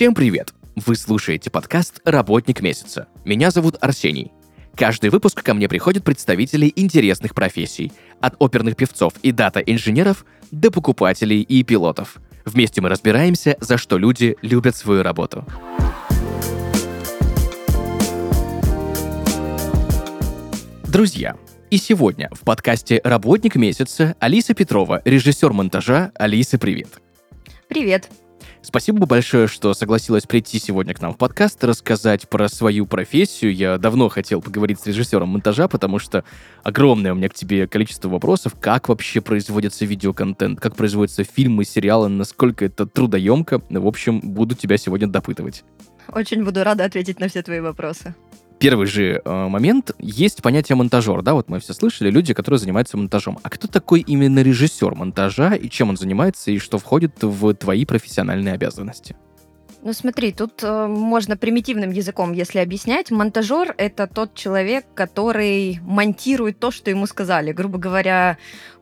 Всем привет! Вы слушаете подкаст «Работник месяца». Меня зовут Арсений. Каждый выпуск ко мне приходят представители интересных профессий, от оперных певцов и дата-инженеров до покупателей и пилотов. Вместе мы разбираемся, за что люди любят свою работу. Друзья, и сегодня в подкасте «Работник месяца» Алиса Петрова, режиссер монтажа. Алиса, привет! Привет. Спасибо большое, что согласилась прийти сегодня к нам в подкаст, рассказать про свою профессию. Я давно хотел поговорить с режиссером монтажа, потому что огромное у меня к тебе количество вопросов, как вообще производится видеоконтент, как производятся фильмы, сериалы, насколько это трудоемко. В общем, буду тебя сегодня допытывать. Очень буду рада ответить на все твои вопросы. Первый же э, момент, есть понятие монтажер, да, вот мы все слышали, люди, которые занимаются монтажом. А кто такой именно режиссер монтажа, и чем он занимается, и что входит в твои профессиональные обязанности? Ну смотри, тут э, можно примитивным языком, если объяснять. Монтажер — это тот человек, который монтирует то, что ему сказали. Грубо говоря,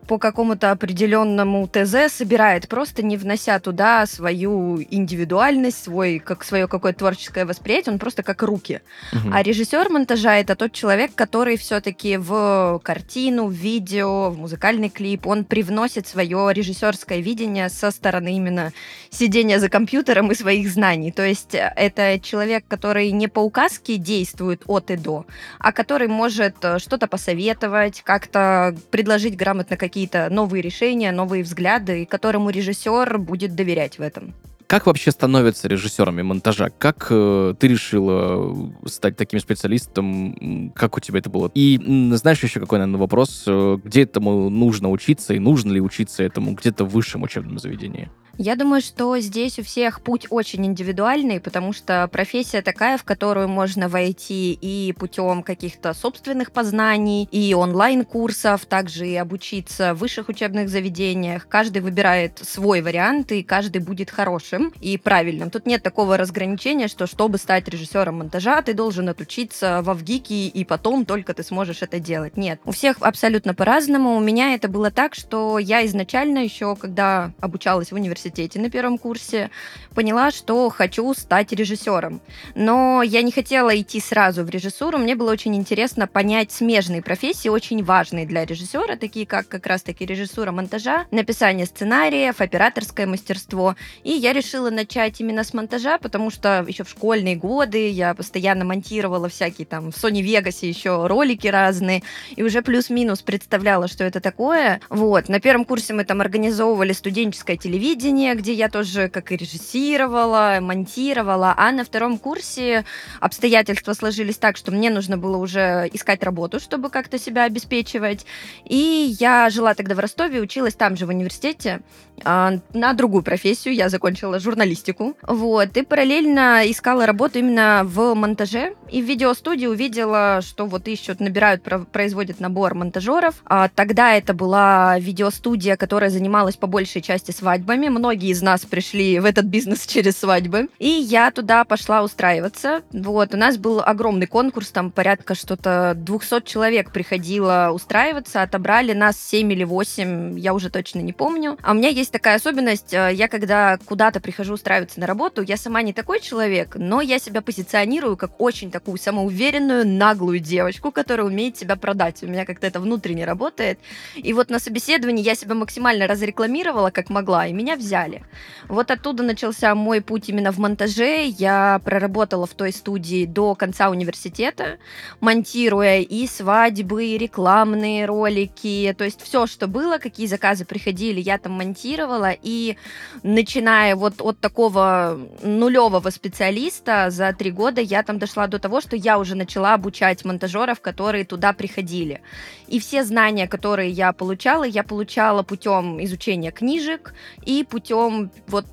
по какому-то определенному ТЗ собирает, просто не внося туда свою индивидуальность, свой, как свое какое-то творческое восприятие, он просто как руки. Мгм. А режиссер монтажа это тот человек, который все-таки в картину, в видео, в музыкальный клип, он привносит свое режиссерское видение со стороны именно сидения за компьютером и своих знаний. То есть э, это человек, который не по указке действует от и до, а который может э, что-то посоветовать, как-то предложить грамотно какие-то новые решения, новые взгляды, и которому режиссер будет доверять в этом. Как вообще становятся режиссерами монтажа? Как э, ты решила стать таким специалистом? Как у тебя это было? И знаешь еще какой, наверное, вопрос? э, Где этому нужно учиться и нужно ли учиться этому где-то в высшем учебном заведении? Я думаю, что здесь у всех путь очень индивидуальный, потому что профессия такая, в которую можно войти и путем каких-то собственных познаний, и онлайн-курсов, также и обучиться в высших учебных заведениях. Каждый выбирает свой вариант, и каждый будет хорошим и правильным. Тут нет такого разграничения, что чтобы стать режиссером монтажа, ты должен отучиться во ВГИКе, и потом только ты сможешь это делать. Нет. У всех абсолютно по-разному. У меня это было так, что я изначально еще, когда обучалась в университете на первом курсе, поняла, что хочу стать режиссером. Но я не хотела идти сразу в режиссуру. Мне было очень интересно понять смежные профессии, очень важные для режиссера, такие как как раз-таки режиссура монтажа, написание сценариев, операторское мастерство. И я решила начать именно с монтажа, потому что еще в школьные годы я постоянно монтировала всякие там в Sony Vegas еще ролики разные, и уже плюс-минус представляла, что это такое. Вот. На первом курсе мы там организовывали студенческое телевидение, где я тоже как и режиссировала, монтировала, а на втором курсе обстоятельства сложились так, что мне нужно было уже искать работу, чтобы как-то себя обеспечивать. И я жила тогда в Ростове, училась там же в университете а, на другую профессию. Я закончила журналистику. Вот. И параллельно искала работу именно в монтаже. И в видеостудии увидела, что вот ищут, набирают, про- производят набор монтажеров. А, тогда это была видеостудия, которая занималась по большей части свадьбами. Многие из нас пришли в этот бизнес через свадьбы. И я туда пошла устраиваться. Вот. У нас был огромный конкурс, там порядка что-то 200 человек приходило устраиваться. Отобрали нас 7 или 8, я уже точно не помню. А у меня есть такая особенность, э, я когда куда-то прихожу устраиваться на работу, я сама не такой человек, но я себя позиционирую как очень такую самоуверенную, наглую девочку, которая умеет себя продать. У меня как-то это внутренне работает. И вот на собеседовании я себя максимально разрекламировала, как могла, и меня взяли. Вот оттуда начался мой путь именно в монтаже. Я проработала в той студии до конца университета, монтируя и свадьбы, и рекламные ролики, то есть все, что было, какие заказы приходили, я там монтировала, и начиная вот от такого нулевого специалиста за три года я там дошла до того, что я уже начала обучать монтажеров, которые туда приходили. И все знания, которые я получала, я получала путем изучения книжек и путем вот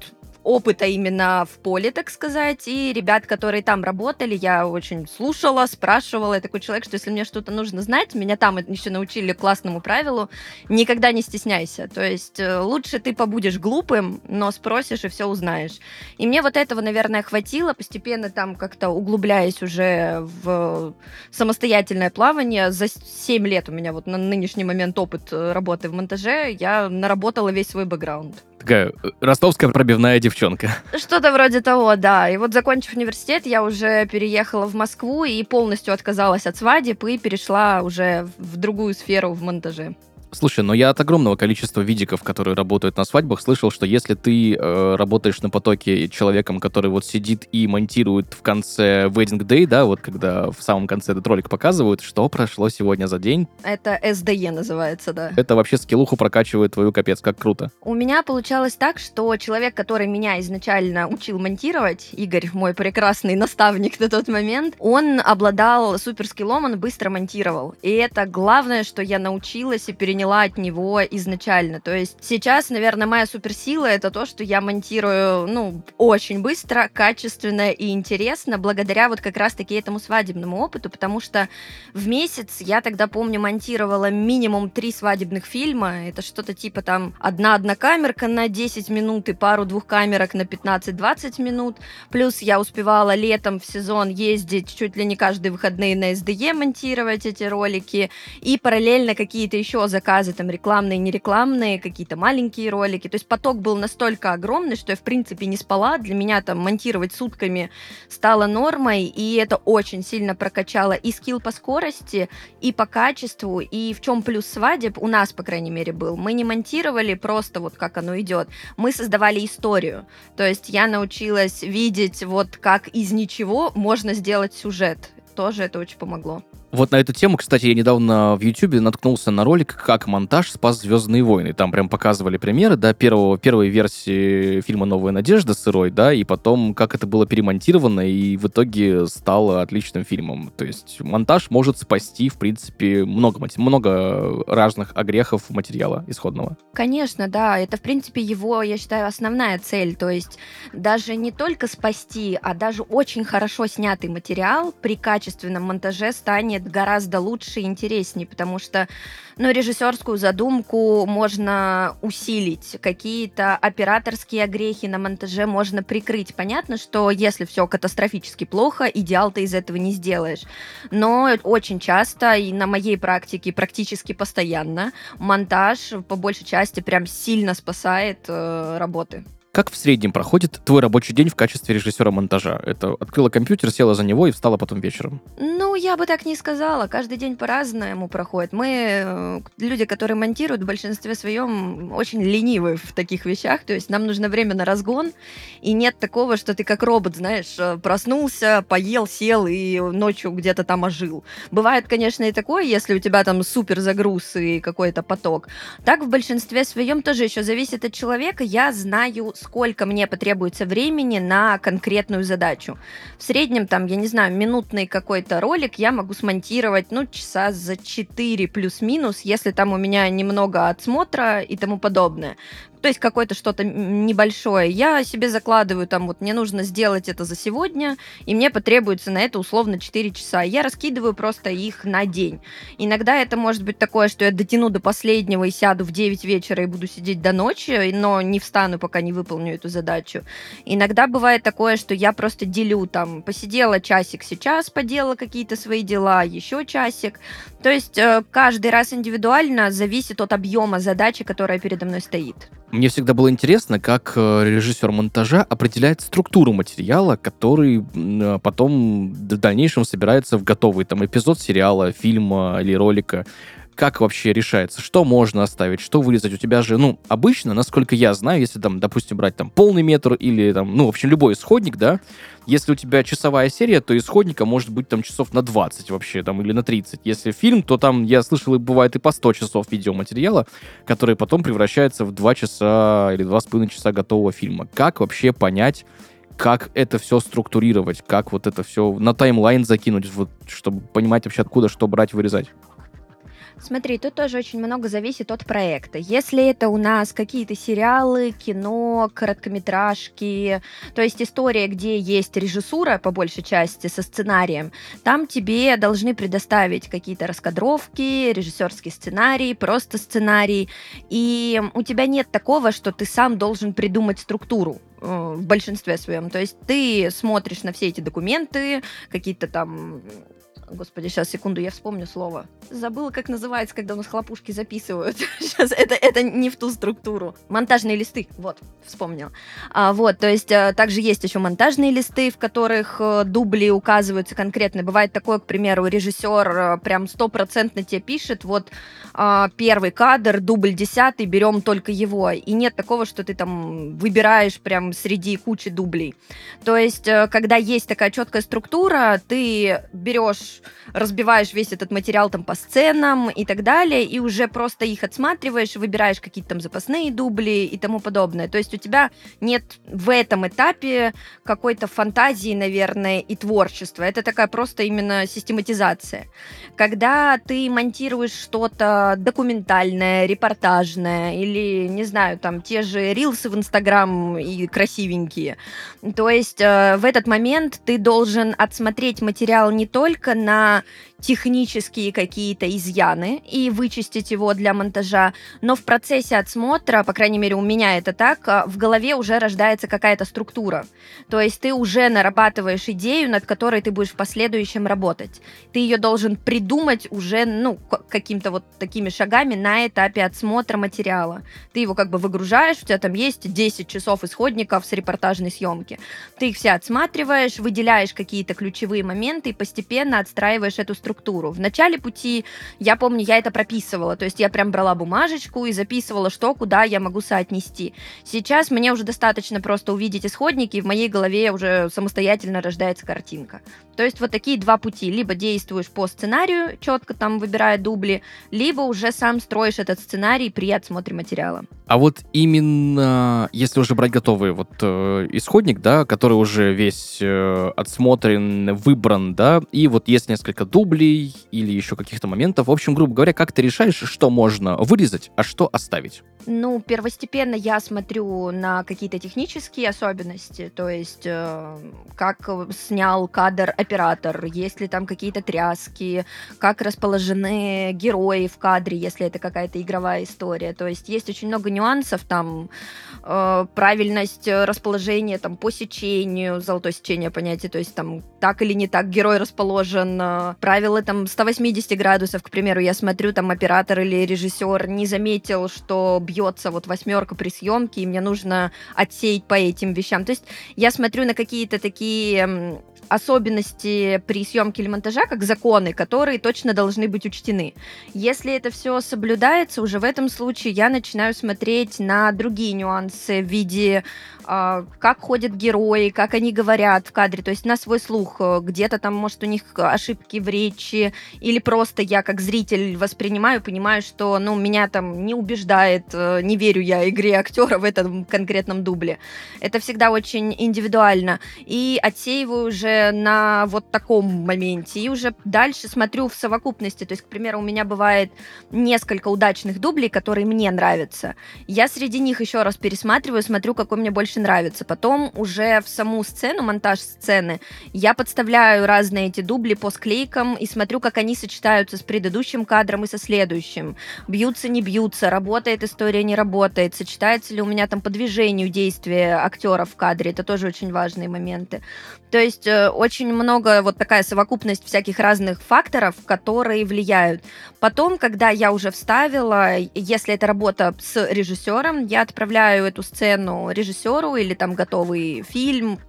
опыта именно в поле, так сказать, и ребят, которые там работали, я очень слушала, спрашивала. Я такой человек, что если мне что-то нужно знать, меня там еще научили классному правилу, никогда не стесняйся. То есть э, лучше ты побудешь глупым, но спросишь и все узнаешь. И мне вот этого, наверное, хватило, постепенно там как-то углубляясь уже в самостоятельное плавание. За 7 лет у меня вот на нынешний момент опыт э, работы в монтаже, я наработала весь свой бэкграунд. Такая э, ростовская пробивная девчонка. Что-то вроде того, да. И вот закончив университет, я уже переехала в Москву и полностью отказалась от свадеб и перешла уже в другую сферу в монтаже. Слушай, но я от огромного количества видиков, которые работают на свадьбах, слышал, что если ты э, работаешь на потоке человеком, который вот сидит и монтирует в конце Wedding Day, да, вот когда в самом конце этот ролик показывают, что прошло сегодня за день. Это SDE называется, да. Это вообще скиллуху прокачивает твою капец, как круто. У меня получалось так, что человек, который меня изначально учил монтировать, Игорь, мой прекрасный наставник на тот момент, он обладал суперскиллом, он быстро монтировал. И это главное, что я научилась и переняла поняла от него изначально. То есть сейчас, наверное, моя суперсила это то, что я монтирую, ну, очень быстро, качественно и интересно, благодаря вот как раз-таки этому свадебному опыту, потому что в месяц я тогда, помню, монтировала минимум три свадебных фильма. Это что-то типа там одна однокамерка на 10 минут и пару двухкамерок на 15-20 минут. Плюс я успевала летом в сезон ездить чуть ли не каждые выходные на SDE монтировать эти ролики и параллельно какие-то еще заказы заказы, там, рекламные, нерекламные, какие-то маленькие ролики. То есть поток был настолько огромный, что я, в принципе, не спала. Для меня там монтировать сутками стало нормой, и это очень сильно прокачало и скилл по скорости, и по качеству, и в чем плюс свадеб у нас, по крайней мере, был. Мы не монтировали просто вот как оно идет, мы создавали историю. То есть я научилась видеть вот как из ничего можно сделать сюжет. Тоже это очень помогло. Вот на эту тему, кстати, я недавно в YouTube наткнулся на ролик, как монтаж спас «Звездные войны». Там прям показывали примеры, да, первого, первой версии фильма «Новая надежда» сырой, да, и потом, как это было перемонтировано, и в итоге стало отличным фильмом. То есть монтаж может спасти, в принципе, много, много разных огрехов материала исходного. Конечно, да, это, в принципе, его, я считаю, основная цель. То есть даже не только спасти, а даже очень хорошо снятый материал при качественном монтаже станет гораздо лучше и интереснее, потому что, ну, режиссерскую задумку можно усилить, какие-то операторские огрехи на монтаже можно прикрыть. Понятно, что если все катастрофически плохо, идеал ты из этого не сделаешь. Но очень часто, и на моей практике практически постоянно, монтаж по большей части прям сильно спасает э, работы. Как в среднем проходит твой рабочий день в качестве режиссера монтажа? Это открыла компьютер, села за него и встала потом вечером? Ну, я бы так не сказала. Каждый день по-разному проходит. Мы, э, люди, которые монтируют, в большинстве своем очень ленивы в таких вещах. То есть нам нужно время на разгон, и нет такого, что ты как робот, знаешь, э, проснулся, поел, сел и ночью где-то там ожил. Бывает, конечно, и такое, если у тебя там супер загруз и какой-то поток. Так в большинстве своем тоже еще зависит от человека. Я знаю, сколько мне потребуется времени на конкретную задачу. В среднем, там, я не знаю, минутный какой-то ролик я могу смонтировать, ну, часа за 4 плюс-минус, если там у меня немного отсмотра и тому подобное то есть какое-то что-то небольшое. Я себе закладываю, там, вот, мне нужно сделать это за сегодня, и мне потребуется на это условно 4 часа. Я раскидываю просто их на день. Иногда это может быть такое, что я дотяну до последнего и сяду в 9 вечера и буду сидеть до ночи, но не встану, пока не выполню эту задачу. Иногда бывает такое, что я просто делю, там, посидела часик сейчас, поделала какие-то свои дела, еще часик. То есть э, каждый раз индивидуально зависит от объема задачи, которая передо мной стоит. Мне всегда было интересно, как э, режиссер монтажа определяет структуру материала, который э, потом в дальнейшем собирается в готовый там эпизод сериала, фильма или ролика как вообще решается, что можно оставить, что вырезать? У тебя же, ну, обычно, насколько я знаю, если там, допустим, брать там полный метр или там, ну, в общем, любой исходник, да, если у тебя часовая серия, то исходника может быть там часов на 20 вообще, там, или на 30. Если фильм, то там, я слышал, бывает и по 100 часов видеоматериала, который потом превращается в 2 часа или 2,5 часа готового фильма. Как вообще понять, как это все структурировать, как вот это все на таймлайн закинуть, вот, чтобы понимать вообще откуда что брать, вырезать? Смотри, тут тоже очень много зависит от проекта. Если это у нас какие-то сериалы, кино, короткометражки, то есть история, где есть режиссура, по большей части, со сценарием, там тебе должны предоставить какие-то раскадровки, режиссерский сценарий, просто сценарий, и у тебя нет такого, что ты сам должен придумать структуру э, в большинстве своем. То есть ты смотришь на все эти документы, какие-то там Господи, сейчас, секунду, я вспомню слово. Забыла, как называется, когда у нас хлопушки записывают. сейчас, это, это не в ту структуру. Монтажные листы, вот, вспомнил. А, вот, то есть, а, также есть еще монтажные листы, в которых а, дубли указываются конкретно. Бывает такое, к примеру, режиссер а, прям стопроцентно тебе пишет, вот, а, первый кадр, дубль десятый, берем только его. И нет такого, что ты там выбираешь прям среди кучи дублей. То есть, когда есть такая четкая структура, ты берешь разбиваешь весь этот материал там по сценам и так далее, и уже просто их отсматриваешь, выбираешь какие-то там запасные дубли и тому подобное. То есть у тебя нет в этом этапе какой-то фантазии, наверное, и творчества. Это такая просто именно систематизация. Когда ты монтируешь что-то документальное, репортажное или, не знаю, там те же рилсы в Инстаграм и красивенькие, то есть э, в этот момент ты должен отсмотреть материал не только на технические какие-то изъяны и вычистить его для монтажа, но в процессе отсмотра, по крайней мере у меня это так, а, в голове уже рождается какая-то структура. То есть ты уже нарабатываешь идею, над которой ты будешь в последующем работать. Ты ее должен придумать уже, ну, каким-то вот такими шагами на этапе отсмотра материала. Ты его как бы выгружаешь, у тебя там есть 10 часов исходников с репортажной съемки. Ты их все отсматриваешь, выделяешь какие-то ключевые моменты и постепенно отстраиваешь эту структуру структуру. В начале пути, я помню, я это прописывала, то есть я прям брала бумажечку и записывала, что, куда я могу соотнести. Сейчас мне уже достаточно просто увидеть исходники, и в моей голове уже самостоятельно рождается картинка. То есть вот такие два пути. Либо действуешь по сценарию, четко там выбирая дубли, либо уже сам строишь этот сценарий при отсмотре материала. А вот именно, если уже брать готовый вот э, исходник, да, который уже весь э, отсмотрен, выбран, да, и вот есть несколько дублей или еще каких-то моментов. В общем, грубо говоря, как ты решаешь, что можно вырезать, а что оставить? Ну, первостепенно я смотрю на какие-то технические особенности, то есть э, как снял кадр оператор, есть ли там какие-то тряски, как расположены герои в кадре, если это какая-то игровая история. То есть есть очень много нюансов, там э, правильность расположения там по сечению, золотое сечение понятие, то есть там так или не так герой расположен, э, правила там 180 градусов, к примеру, я смотрю, там оператор или режиссер не заметил, что бьется вот восьмерка при съемке, и мне нужно отсеять по этим вещам. То есть я смотрю на какие-то такие особенности при съемке или монтажа, как законы, которые точно должны быть учтены. Если это все соблюдается, уже в этом случае я начинаю смотреть на другие нюансы в виде а, как ходят герои, как они говорят в кадре, то есть на свой слух, э, где-то там, может, у них ошибки в речи, или просто я как зритель воспринимаю, понимаю, что, ну, меня там не убеждает, э, не верю я игре актера в этом конкретном дубле. Это всегда очень индивидуально. И отсеиваю уже на вот таком моменте, и уже дальше смотрю в совокупности, то есть, к примеру, у меня бывает несколько удачных дублей, которые мне нравятся. Я среди них еще раз пересматриваю, смотрю, какой мне больше нравится. Потом уже в саму сцену, монтаж сцены, я подставляю разные эти дубли по склейкам и смотрю, как они сочетаются с предыдущим кадром и со следующим. Бьются, не бьются, работает история, не работает, сочетается ли у меня там по движению действия актера в кадре. Это тоже очень важные моменты. То есть э, очень много вот такая совокупность всяких разных факторов, которые влияют. Потом, когда я уже вставила, если это работа с режиссером, я отправляю эту сцену режиссеру, или там готовый фильм,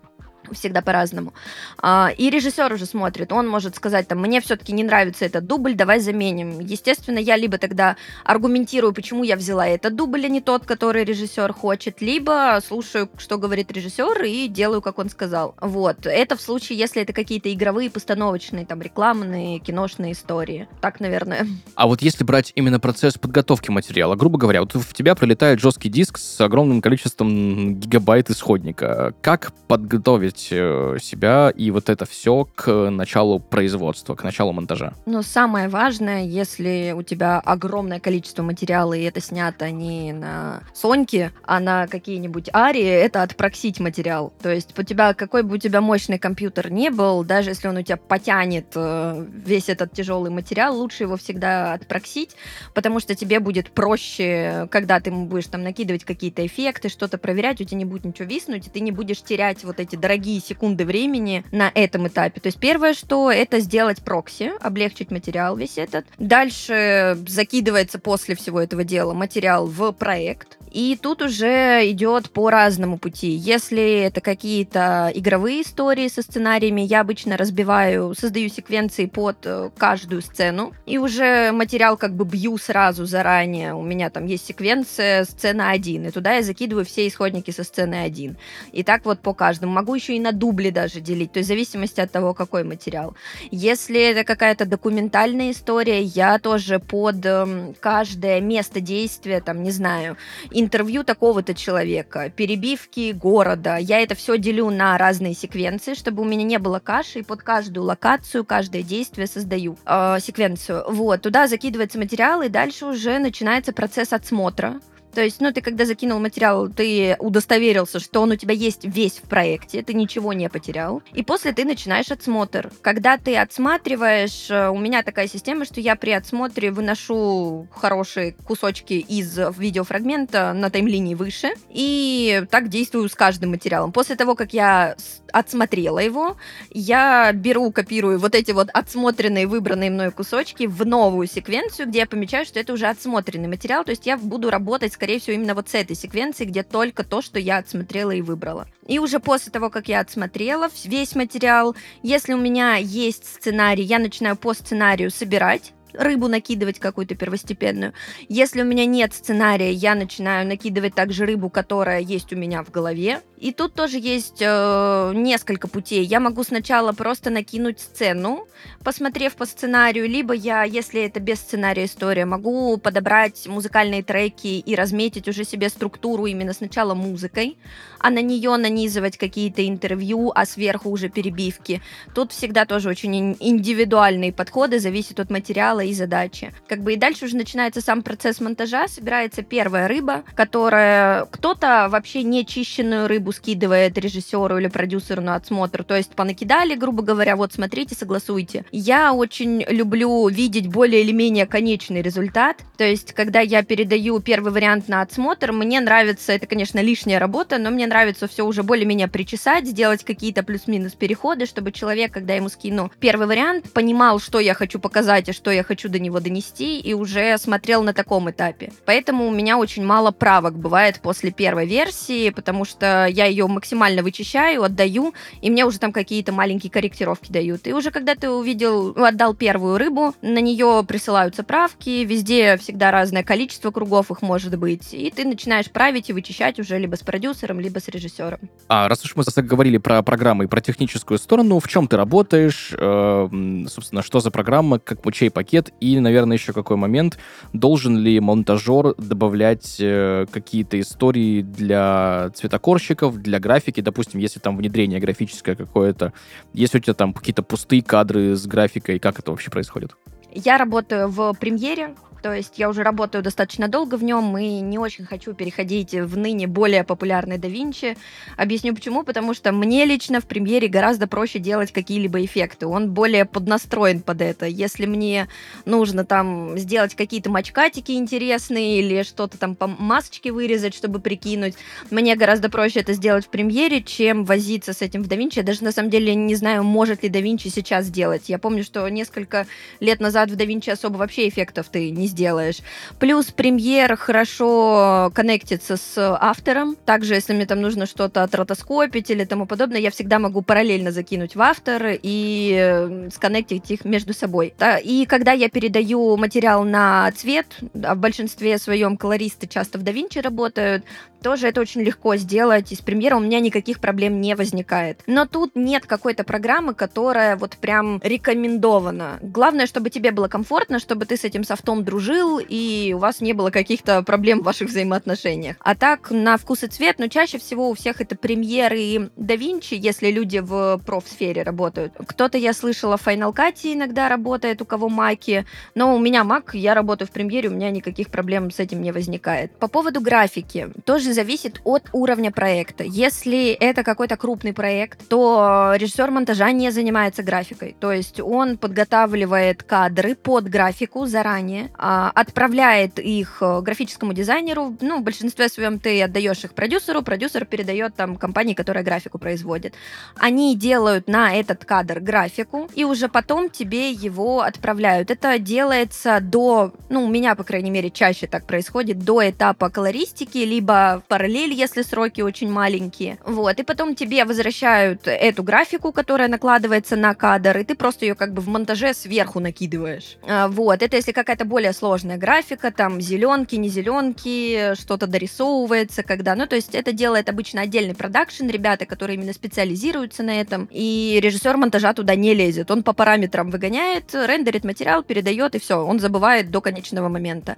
всегда по-разному. А, и режиссер уже смотрит, он может сказать, там, мне все-таки не нравится этот дубль, давай заменим. Естественно, я либо тогда аргументирую, почему я взяла этот дубль, а не тот, который режиссер хочет, либо слушаю, что говорит режиссер, и делаю, как он сказал. Вот. Это в случае, если это какие-то игровые, постановочные, там, рекламные, киношные истории. Так, наверное. А вот если брать именно процесс подготовки материала, грубо говоря, вот в тебя прилетает жесткий диск с огромным количеством гигабайт исходника. Как подготовить подготовить э, себя и вот это все к началу производства, к началу монтажа? Но самое важное, если у тебя огромное количество материала, и это снято не на Соньке, а на какие-нибудь Арии, это отпроксить материал. То есть у тебя, какой бы у тебя мощный компьютер не был, даже если он у тебя потянет э, весь этот тяжелый материал, лучше его всегда отпроксить, потому что тебе будет проще, когда ты будешь там накидывать какие-то эффекты, что-то проверять, у тебя не будет ничего виснуть, и ты не будешь терять вот эти дорогие секунды времени на этом этапе. То есть первое, что это сделать прокси, облегчить материал весь этот. Дальше закидывается после всего этого дела материал в проект, и тут уже идет по разному пути. Если это какие-то игровые истории со сценариями, я обычно разбиваю, создаю секвенции под э, каждую сцену. И уже материал как бы бью сразу заранее. У меня там есть секвенция сцена 1, и туда я закидываю все исходники со сцены 1. И так вот по каждому. Могу еще и на дубли даже делить, то есть в зависимости от того, какой материал. Если это какая-то документальная история, я тоже под э, каждое место действия, там, не знаю, интервью такого-то человека, перебивки города. Я это все делю на разные секвенции, чтобы у меня не было каши, и под каждую локацию, каждое действие создаю э, секвенцию. Вот, туда закидывается материал, и дальше уже начинается процесс отсмотра. То есть, ну, ты когда закинул материал, ты удостоверился, что он у тебя есть весь в проекте, ты ничего не потерял. И после ты начинаешь отсмотр. Когда ты отсматриваешь, э, у меня такая система, что я при отсмотре выношу хорошие кусочки из видеофрагмента на таймлинии выше, и так действую с каждым материалом. После того, как я отсмотрела его, я беру, копирую вот эти вот отсмотренные, выбранные мной кусочки в новую секвенцию, где я помечаю, что это уже отсмотренный материал, то есть я буду работать с скорее всего, именно вот с этой секвенции, где только то, что я отсмотрела и выбрала. И уже после того, как я отсмотрела весь материал, если у меня есть сценарий, я начинаю по сценарию собирать рыбу накидывать какую-то первостепенную. Если у меня нет сценария, я начинаю накидывать также рыбу, которая есть у меня в голове. И тут тоже есть э, несколько путей. Я могу сначала просто накинуть сцену, посмотрев по сценарию, либо я, если это без сценария история, могу подобрать музыкальные треки и разметить уже себе структуру именно сначала музыкой, а на нее нанизывать какие-то интервью, а сверху уже перебивки. Тут всегда тоже очень индивидуальные подходы, зависит от материала и задачи. Как бы и дальше уже начинается сам процесс монтажа, собирается первая рыба, которая кто-то вообще не чищенную рыбу скидывает режиссеру или продюсеру на отсмотр, то есть понакидали, грубо говоря, вот смотрите, согласуйте. Я очень люблю видеть более или менее конечный результат, то есть когда я передаю первый вариант на отсмотр, мне нравится, это, конечно, лишняя работа, но мне нравится все уже более-менее причесать, сделать какие-то плюс-минус переходы, чтобы человек, когда ему скину первый вариант, понимал, что я хочу показать и что я хочу до него донести, и уже смотрел на таком этапе. Поэтому у меня очень мало правок бывает после первой версии, потому что я ее максимально вычищаю, отдаю, и мне уже там какие-то маленькие корректировки дают. И уже когда ты увидел, отдал первую рыбу, на нее присылаются правки, везде всегда разное количество кругов их может быть, и ты начинаешь править и вычищать уже либо с продюсером, либо с режиссером. А раз уж мы говорили про программы и про техническую сторону, в чем ты работаешь, э, собственно, что за программа, как чей пакет, и, наверное, еще какой момент, должен ли монтажер добавлять э, какие-то истории для цветокорщиков, для графики, допустим, если там внедрение графическое какое-то, если у тебя там какие-то пустые кадры с графикой, как это вообще происходит? Я работаю в премьере, то есть я уже работаю достаточно долго в нем и не очень хочу переходить в ныне более популярный DaVinci. Объясню почему. Потому что мне лично в премьере гораздо проще делать какие-либо эффекты. Он более поднастроен под это. Если мне нужно там сделать какие-то мачкатики интересные или что-то там по масочке вырезать, чтобы прикинуть, мне гораздо проще это сделать в премьере, чем возиться с этим в DaVinci. Я даже на самом деле не знаю, может ли DaVinci сейчас сделать. Я помню, что несколько лет назад в DaVinci особо вообще эффектов ты не сделаешь. Плюс премьер хорошо коннектится с автором. Также, если мне там нужно что-то отротоскопить или тому подобное, я всегда могу параллельно закинуть в автор и э, сконнектить их между собой. И когда я передаю материал на цвет, а в большинстве своем колористы часто в DaVinci работают, тоже это очень легко сделать. Из премьера у меня никаких проблем не возникает. Но тут нет какой-то программы, которая вот прям рекомендована. Главное, чтобы тебе было комфортно, чтобы ты с этим софтом дружил, и у вас не было каких-то проблем в ваших взаимоотношениях. А так, на вкус и цвет, но чаще всего у всех это премьеры и DaVinci, если люди в профсфере работают. Кто-то, я слышала, в Final Cut иногда работает, у кого маки, но у меня мак, я работаю в премьере, у меня никаких проблем с этим не возникает. По поводу графики, тоже зависит от уровня проекта. Если это какой-то крупный проект, то режиссер монтажа не занимается графикой. То есть он подготавливает кадры под графику заранее, а, отправляет их э, графическому дизайнеру. Ну, в большинстве своем ты отдаешь их продюсеру, продюсер передает там компании, которая графику производит. Они делают на этот кадр графику, и уже потом тебе его отправляют. Это делается до, ну, у меня, по крайней мере, чаще так происходит, до этапа колористики, либо параллель, если сроки очень маленькие. Вот, и потом тебе возвращают эту графику, которая накладывается на кадр, и ты просто ее как бы в монтаже сверху накидываешь. А, вот, это если какая-то более сложная графика, там зеленки, не зеленки, что-то дорисовывается, когда, ну, то есть это делает обычно отдельный продакшн, ребята, которые именно специализируются на этом, и режиссер монтажа туда не лезет. Он по параметрам выгоняет, рендерит материал, передает, и все, он забывает до конечного момента.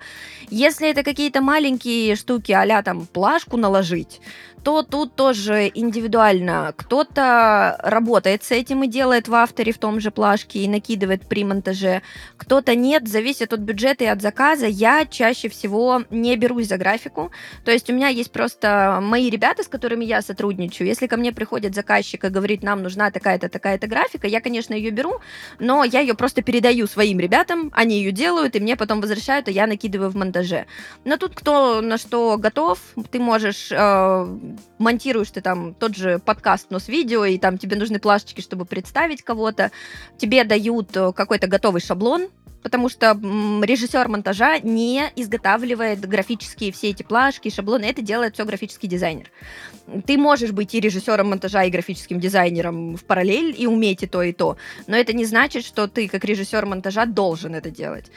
Если это какие-то маленькие штуки, а там плашку наложить, то тут тоже индивидуально. Кто-то работает с этим и делает в авторе в том же плашке и накидывает при монтаже. Кто-то нет, зависит от бюджета и от заказа. Я чаще всего не берусь за графику. То есть у меня есть просто мои ребята, с которыми я сотрудничаю. Если ко мне приходит заказчик и говорит, нам нужна такая-то, такая-то графика, я, конечно, ее беру, но я ее просто передаю своим ребятам, они ее делают, и мне потом возвращают, и я накидываю в монтаже. Но тут кто на что готов, ты можешь э, монтируешь ты там тот же подкаст, но с видео, и там тебе нужны плашечки, чтобы представить кого-то, тебе дают э, какой-то готовый шаблон, потому что режиссер монтажа не изготавливает графические все эти плашки, шаблоны, это делает все графический дизайнер. Ты можешь быть и режиссером монтажа, и графическим дизайнером в параллель, и уметь и то, и то, но это не значит, что ты как режиссер монтажа должен это делать.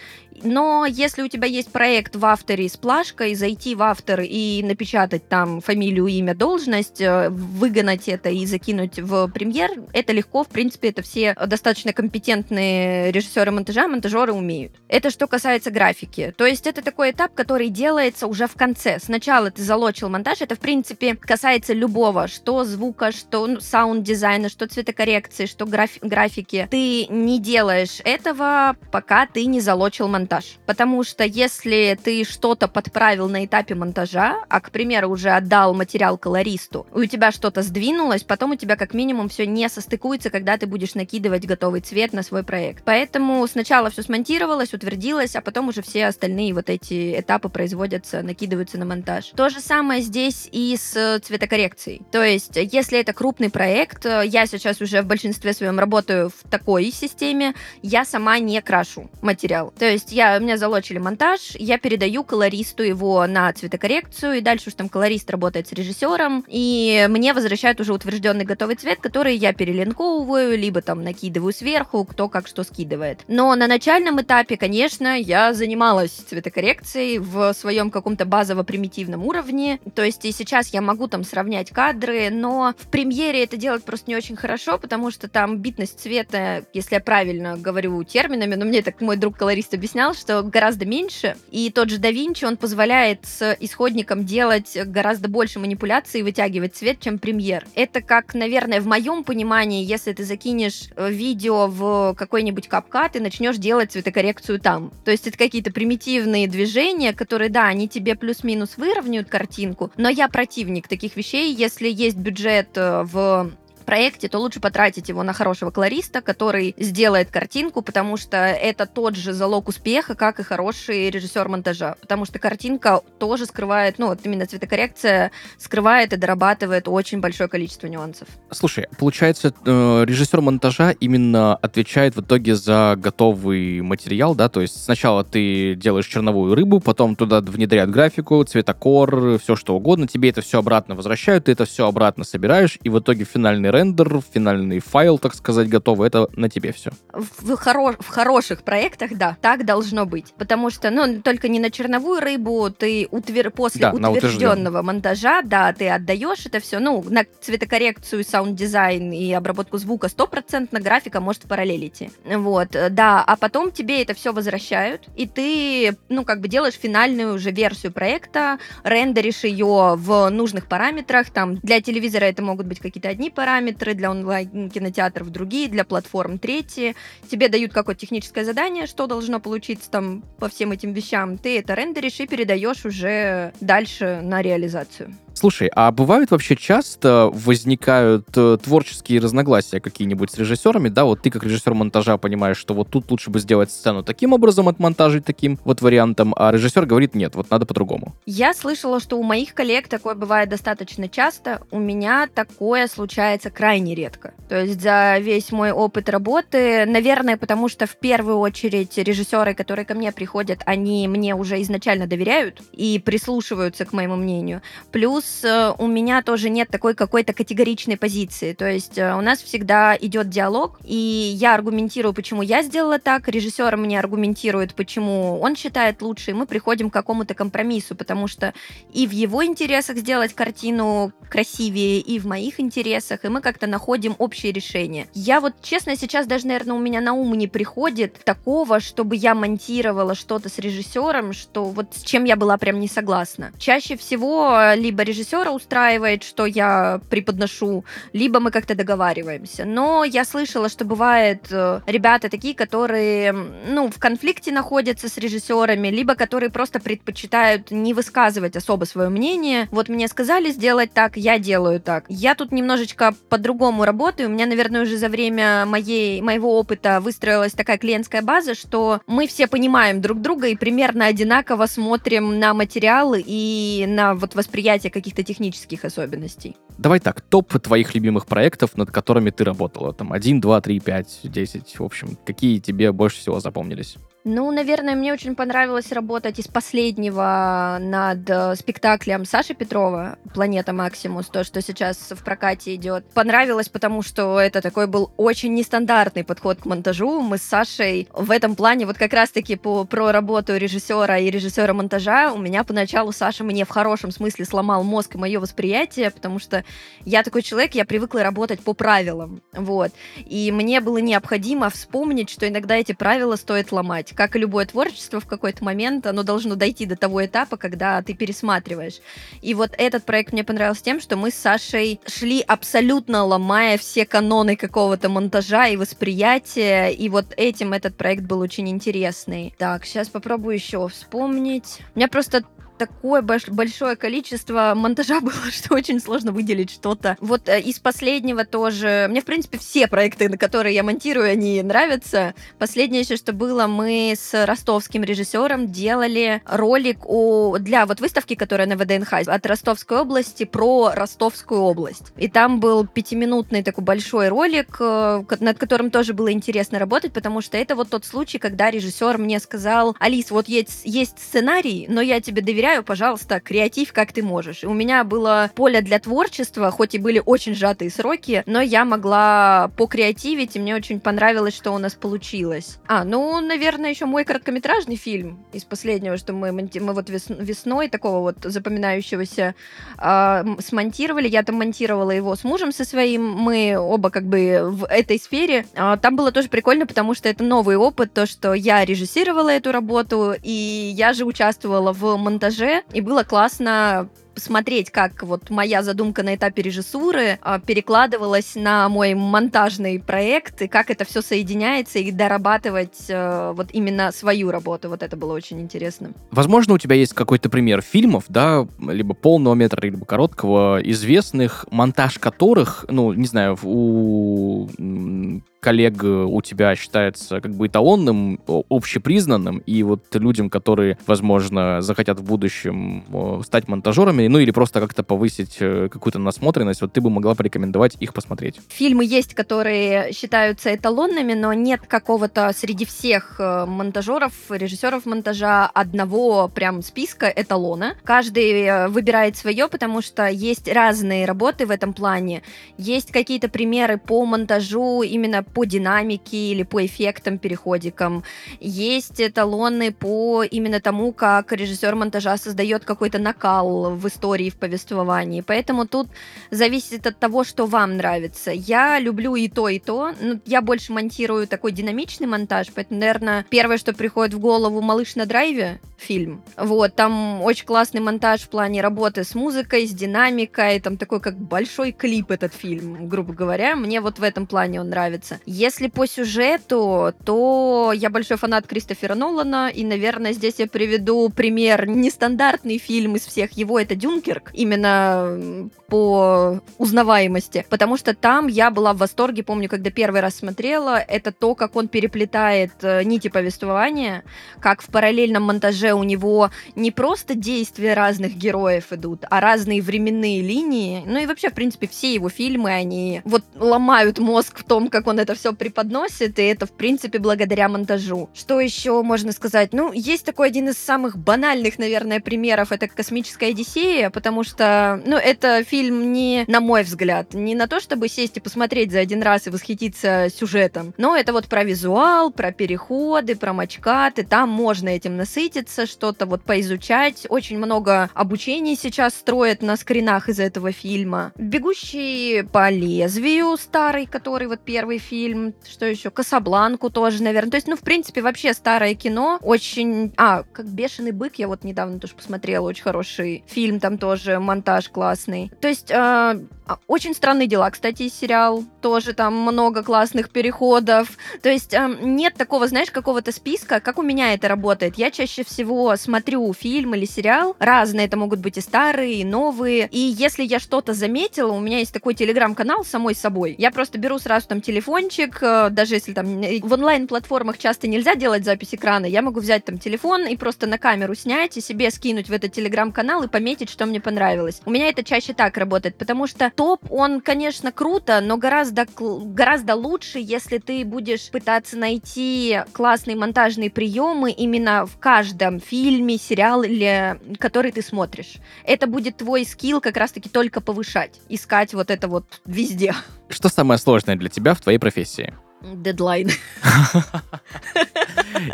Но если у тебя есть проект в After е с плашкой, зайти в After и напечатать там фамилию, имя, должность, э, выгнать это и закинуть в премьер, это легко, в принципе, это все достаточно компетентные режиссеры монтажа, монтажеры умеют. Это что касается графики. То есть это такой этап, который делается уже в конце. Сначала ты залочил монтаж, это, в принципе, касается любого, что звука, что ну, саунд-дизайна, что цветокоррекции, что граф графики. Ты не делаешь этого, пока ты не залочил монтаж. Потому что если ты что-то подправил на этапе монтажа, а, к примеру, уже отдал материал колористу, у тебя что-то сдвинулось, потом у тебя как минимум все не состыкуется, когда ты будешь накидывать готовый цвет на свой проект. Поэтому сначала все смонтировать смонтировалось, утвердилось, а потом уже все остальные вот эти этапы производятся, накидываются на монтаж. То же самое здесь и с цветокоррекцией. То есть, если это крупный проект, я сейчас уже в большинстве своем работаю в такой системе, я сама не крашу материал. То есть, я, у меня залочили монтаж, я передаю колористу его на цветокоррекцию, и дальше уж там колорист работает с режиссером, и мне возвращают уже утвержденный готовый цвет, который я перелинковываю, либо там накидываю сверху, кто как что скидывает. Но на начальном начальном этапе, конечно, я занималась цветокоррекцией в своем каком-то базово-примитивном уровне. То есть и сейчас я могу там сравнять кадры, но в премьере это делать просто не очень хорошо, потому что там битность цвета, если я правильно говорю терминами, но мне так мой друг-колорист объяснял, что гораздо меньше. И тот же Vinci, он позволяет с исходником делать гораздо больше манипуляций и вытягивать цвет, чем премьер. Это как, наверное, в моем понимании, если ты закинешь э, видео в какой-нибудь капкат и начнешь делать цветокоррекцию там. То есть это какие-то примитивные движения, которые, да, они тебе плюс-минус выровняют картинку, но я противник таких вещей. Если есть бюджет э, в проекте, то лучше потратить его на хорошего колориста, который сделает картинку, потому что это тот же залог успеха, как и хороший режиссер монтажа. Потому что картинка тоже скрывает, ну, вот именно цветокоррекция скрывает и дорабатывает очень большое количество нюансов. Слушай, получается, э, режиссер монтажа именно отвечает в итоге за готовый материал, да? То есть сначала ты делаешь черновую рыбу, потом туда внедряют графику, цветокор, все что угодно, тебе это все обратно возвращают, ты это все обратно собираешь, и в итоге финальный рендер, финальный файл, так сказать, готовый, это на тебе все. В, хоро- в хороших проектах, да, так должно быть. Потому что, ну, только не на черновую рыбу, ты утвер... после Да, утвержденного монтажа, да, ты отдаешь это все, ну, на цветокоррекцию, саунд-дизайн и обработку звука стопроцентно графика может параллелить. Вот, да, а потом тебе это все возвращают, и ты, ну, как бы делаешь финальную уже версию проекта, рендеришь ее в нужных параметрах, там, для телевизора это могут быть какие-то одни параметры, для онлайн-кинотеатров другие, для платформ третьи. Тебе дают какое-то техническое задание, что должно получиться там по всем этим вещам. Ты это рендеришь и передаешь уже дальше на реализацию. Слушай, а бывают вообще часто возникают э, творческие разногласия какие-нибудь с режиссерами, да, вот ты как режиссер монтажа понимаешь, что вот тут лучше бы сделать сцену таким образом, отмонтажить таким вот вариантом, а режиссер говорит, нет, вот надо по-другому. Я слышала, что у моих коллег такое бывает достаточно часто, у меня такое случается крайне редко. То есть за весь мой опыт работы, наверное, потому что в первую очередь режиссеры, которые ко мне приходят, они мне уже изначально доверяют и прислушиваются к моему мнению. Плюс Э, у меня тоже нет такой какой-то категоричной позиции. То есть э, у нас всегда идет диалог, и я аргументирую, почему я сделала так, режиссер мне аргументирует, почему он считает лучше, и мы приходим к какому-то компромиссу, потому что и в его интересах сделать картину красивее, и в моих интересах, и мы как-то находим общее решение. Я вот, честно, сейчас даже, наверное, у меня на ум не приходит такого, чтобы я монтировала что-то с режиссером, что вот с чем я была прям не согласна. Чаще всего э, либо режиссера устраивает, что я преподношу, либо мы как-то договариваемся. Но я слышала, что бывает э, ребята такие, которые, ну, в конфликте находятся с режиссерами, либо которые просто предпочитают не высказывать особо свое мнение. Вот мне сказали сделать так, я делаю так. Я тут немножечко по-другому работаю. У меня, наверное, уже за время моей, моего опыта выстроилась такая клиентская база, что мы все понимаем друг друга и примерно одинаково смотрим на материалы и на вот восприятие каких-то технических особенностей. Давай так, топ твоих любимых проектов, над которыми ты работала. Там 1, 2, 3, 5, 10, в общем. Какие тебе больше всего запомнились? Ну, наверное, мне очень понравилось работать из последнего над э, спектаклем Саши Петрова «Планета Максимус», то, что сейчас в прокате идет. Понравилось, потому что это такой был очень нестандартный подход к монтажу. Мы с Сашей в этом плане вот как раз-таки по, про работу режиссера и режиссера монтажа у меня поначалу Саша мне в хорошем смысле сломал мозг и мое восприятие, потому что я такой человек, я привыкла работать по правилам, вот. И мне было необходимо вспомнить, что иногда эти правила стоит ломать есть, как и любое творчество, в какой-то момент оно должно дойти до того этапа, когда ты пересматриваешь. И вот этот проект мне понравился тем, что мы с Сашей шли абсолютно ломая все каноны какого-то монтажа и восприятия, и вот этим этот проект был очень интересный. Так, сейчас попробую еще вспомнить. У меня просто такое большое количество монтажа было, что очень сложно выделить что-то. Вот э, из последнего тоже... Мне, в принципе, все проекты, на которые я монтирую, они нравятся. Последнее еще, что было, мы с ростовским режиссером делали ролик у... для вот выставки, которая на ВДНХ от Ростовской области про Ростовскую область. И там был пятиминутный такой большой ролик, э, над которым тоже было интересно работать, потому что это вот тот случай, когда режиссер мне сказал, Алис, вот есть, есть сценарий, но я тебе доверяю, доверяю, пожалуйста, креатив как ты можешь. И у меня было поле для творчества, хоть и были очень сжатые сроки, но я могла покреативить, и мне очень понравилось, что у нас получилось. А, ну, наверное, еще мой короткометражный фильм из последнего, что мы, мы вот весной такого вот запоминающегося э, смонтировали. Я там монтировала его с мужем со своим. Мы оба как бы в этой сфере. Э, там было тоже прикольно, потому что это новый опыт, то, что я режиссировала эту работу, и я же участвовала в монтаже монтаже, и было классно посмотреть, как вот моя задумка на этапе режиссуры а, перекладывалась на мой монтажный проект, и как это все соединяется, и дорабатывать а, вот именно свою работу. Вот это было очень интересно. Возможно, у тебя есть какой-то пример фильмов, да, либо полного метра, либо короткого, известных, монтаж которых, ну, не знаю, у коллег у тебя считается как бы эталонным, общепризнанным, и вот людям, которые, возможно, захотят в будущем стать монтажерами, ну или просто как-то повысить э, какую-то насмотренность, вот ты бы могла порекомендовать их посмотреть? Фильмы есть, которые считаются эталонными, но нет какого-то среди всех э, монтажеров, режиссеров монтажа одного прям списка эталона. Каждый э, выбирает свое, потому что есть разные работы в этом плане. Есть какие-то примеры по монтажу именно по динамике или по эффектам, переходикам. Есть эталоны по именно тому, как режиссер монтажа создает какой-то накал в истории, в повествовании. Поэтому тут зависит от того, что вам нравится. Я люблю и то, и то. Но я больше монтирую такой динамичный монтаж, поэтому, наверное, первое, что приходит в голову «Малыш на драйве» фильм. Вот, там очень классный монтаж в плане работы с музыкой, с динамикой, там такой как большой клип этот фильм, грубо говоря. Мне вот в этом плане он нравится. Если по сюжету, то я большой фанат Кристофера Нолана, и, наверное, здесь я приведу пример нестандартный фильм из всех. Его, это Дюнкерк, именно по узнаваемости, потому что там я была в восторге, помню, когда первый раз смотрела, это то, как он переплетает э, нити повествования, как в параллельном монтаже у него не просто действия разных героев идут, а разные временные линии, ну и вообще, в принципе, все его фильмы, они вот ломают мозг в том, как он это все преподносит, и это, в принципе, благодаря монтажу. Что еще можно сказать? Ну, есть такой один из самых банальных, наверное, примеров, это «Космическая Одиссея», потому что, ну, это фильм не, на мой взгляд, не на то, чтобы сесть и посмотреть за один раз и восхититься сюжетом, но это вот про визуал, про переходы, про мачкаты, там можно этим насытиться, что-то вот поизучать. Очень много обучений сейчас строят на скринах из этого фильма. «Бегущий по лезвию» старый, который вот первый фильм, что еще, «Касабланку» тоже, наверное. То есть, ну, в принципе, вообще старое кино очень... А, как «Бешеный бык» я вот недавно тоже посмотрела, очень хороший фильм, там тоже монтаж классный. То есть э, очень странные дела, кстати, сериал. Тоже там много классных переходов. То есть э, нет такого, знаешь, какого-то списка, как у меня это работает. Я чаще всего смотрю фильм или сериал. Разные это могут быть и старые, и новые. И если я что-то заметила, у меня есть такой телеграм-канал самой собой. Я просто беру сразу там телефончик, э, даже если там в онлайн-платформах часто нельзя делать запись экрана, я могу взять там телефон и просто на камеру снять и себе скинуть в этот телеграм-канал и пометить, что мне понравилось. У меня это чаще так работает, потому что топ, он, конечно, круто, но гораздо, гораздо лучше, если ты будешь пытаться найти классные монтажные приемы именно в каждом фильме, сериале, который ты смотришь. Это будет твой скилл как раз-таки только повышать, искать вот это вот везде. Что самое сложное для тебя в твоей профессии? Дедлайн.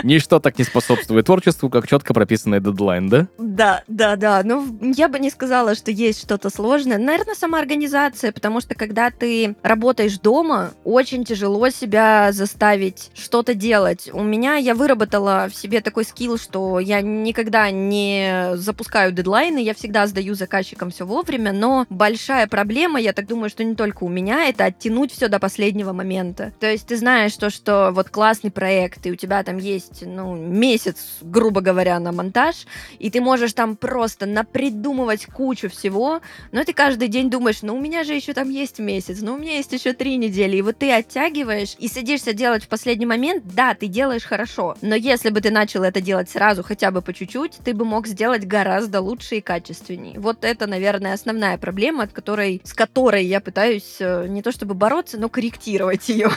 Ничто так не способствует творчеству, как четко прописанный дедлайн, да? Да, да, да. Ну, я бы не сказала, что есть что-то сложное. Наверное, сама организация, потому что когда ты работаешь дома, очень тяжело себя заставить что-то делать. У меня я выработала в себе такой скилл, что я никогда не запускаю дедлайны, я всегда сдаю заказчикам все вовремя, но большая проблема, я так думаю, что не только у меня, это оттянуть все до последнего момента. То есть ты знаешь то, что вот классный проект, и у тебя там есть, ну, месяц, грубо говоря, на монтаж, и ты можешь там просто напридумывать кучу всего, но ты каждый день думаешь, ну, у меня же еще там есть месяц, ну, у меня есть еще три недели, и вот ты оттягиваешь и садишься делать в последний момент, да, ты делаешь хорошо, но если бы ты начал это делать сразу, хотя бы по чуть-чуть, ты бы мог сделать гораздо лучше и качественнее. Вот это, наверное, основная проблема, от которой, с которой я пытаюсь э, не то чтобы бороться, но корректировать ее.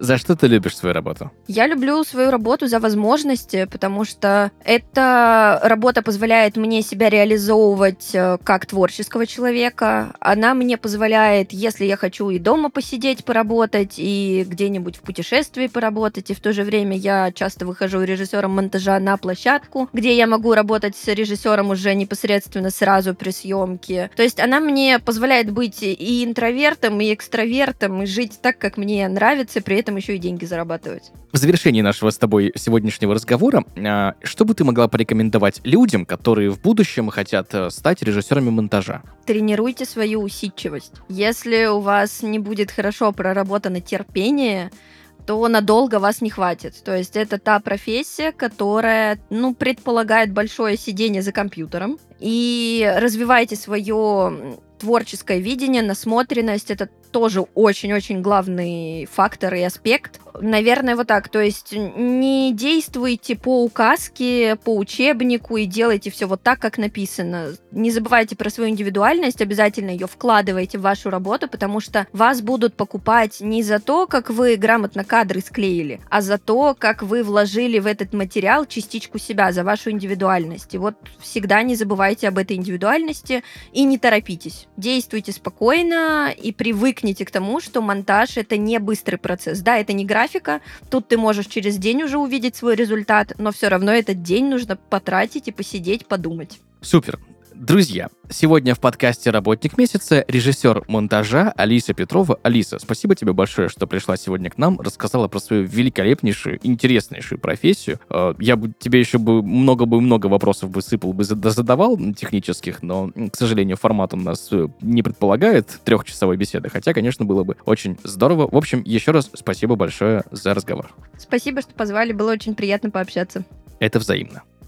За что ты любишь свою работу? Я люблю свою работу за возможности, потому что эта работа позволяет мне себя реализовывать э, как творческого человека. Она мне позволяет, если я хочу и дома посидеть, поработать, и где-нибудь в путешествии поработать, и в то же время я часто выхожу режиссером монтажа на площадку, где я могу работать с режиссером уже непосредственно сразу при съемке. То есть она мне позволяет быть и интровертом, и экстравертом, и жить так, как мне нравится, при этом этом еще и деньги зарабатывать. В завершении нашего с тобой сегодняшнего разговора, а, что бы ты могла порекомендовать людям, которые в будущем хотят э, стать режиссерами монтажа? Тренируйте свою усидчивость. Если у вас не будет хорошо проработано терпение, то надолго вас не хватит. То есть это та профессия, которая, ну, предполагает большое сидение за компьютером. И развивайте свое творческое видение, насмотренность. Это тоже очень-очень главный фактор и аспект. Наверное, вот так. То есть не действуйте по указке, по учебнику и делайте все вот так, как написано. Не забывайте про свою индивидуальность, обязательно ее вкладывайте в вашу работу, потому что вас будут покупать не за то, как вы грамотно кадры склеили, а за то, как вы вложили в этот материал частичку себя, за вашу индивидуальность. И вот всегда не забывайте об этой индивидуальности и не торопитесь. Действуйте спокойно и привыкните к тому, что монтаж это не быстрый процесс. Да, это не графика. Тут ты можешь через день уже увидеть свой результат, но все равно этот день нужно потратить и посидеть, подумать. Супер. Друзья, сегодня в подкасте «Работник месяца» режиссер монтажа Алиса Петрова. Алиса, спасибо тебе большое, что пришла сегодня к нам, рассказала про свою великолепнейшую, интереснейшую профессию. Э, я бы тебе еще бы много бы много вопросов бы сыпал бы задавал технических, но, к сожалению, формат у нас э, не предполагает трехчасовой беседы, хотя, конечно, было бы очень здорово. В общем, еще раз спасибо большое за разговор. Спасибо, что позвали, было очень приятно пообщаться. Это взаимно.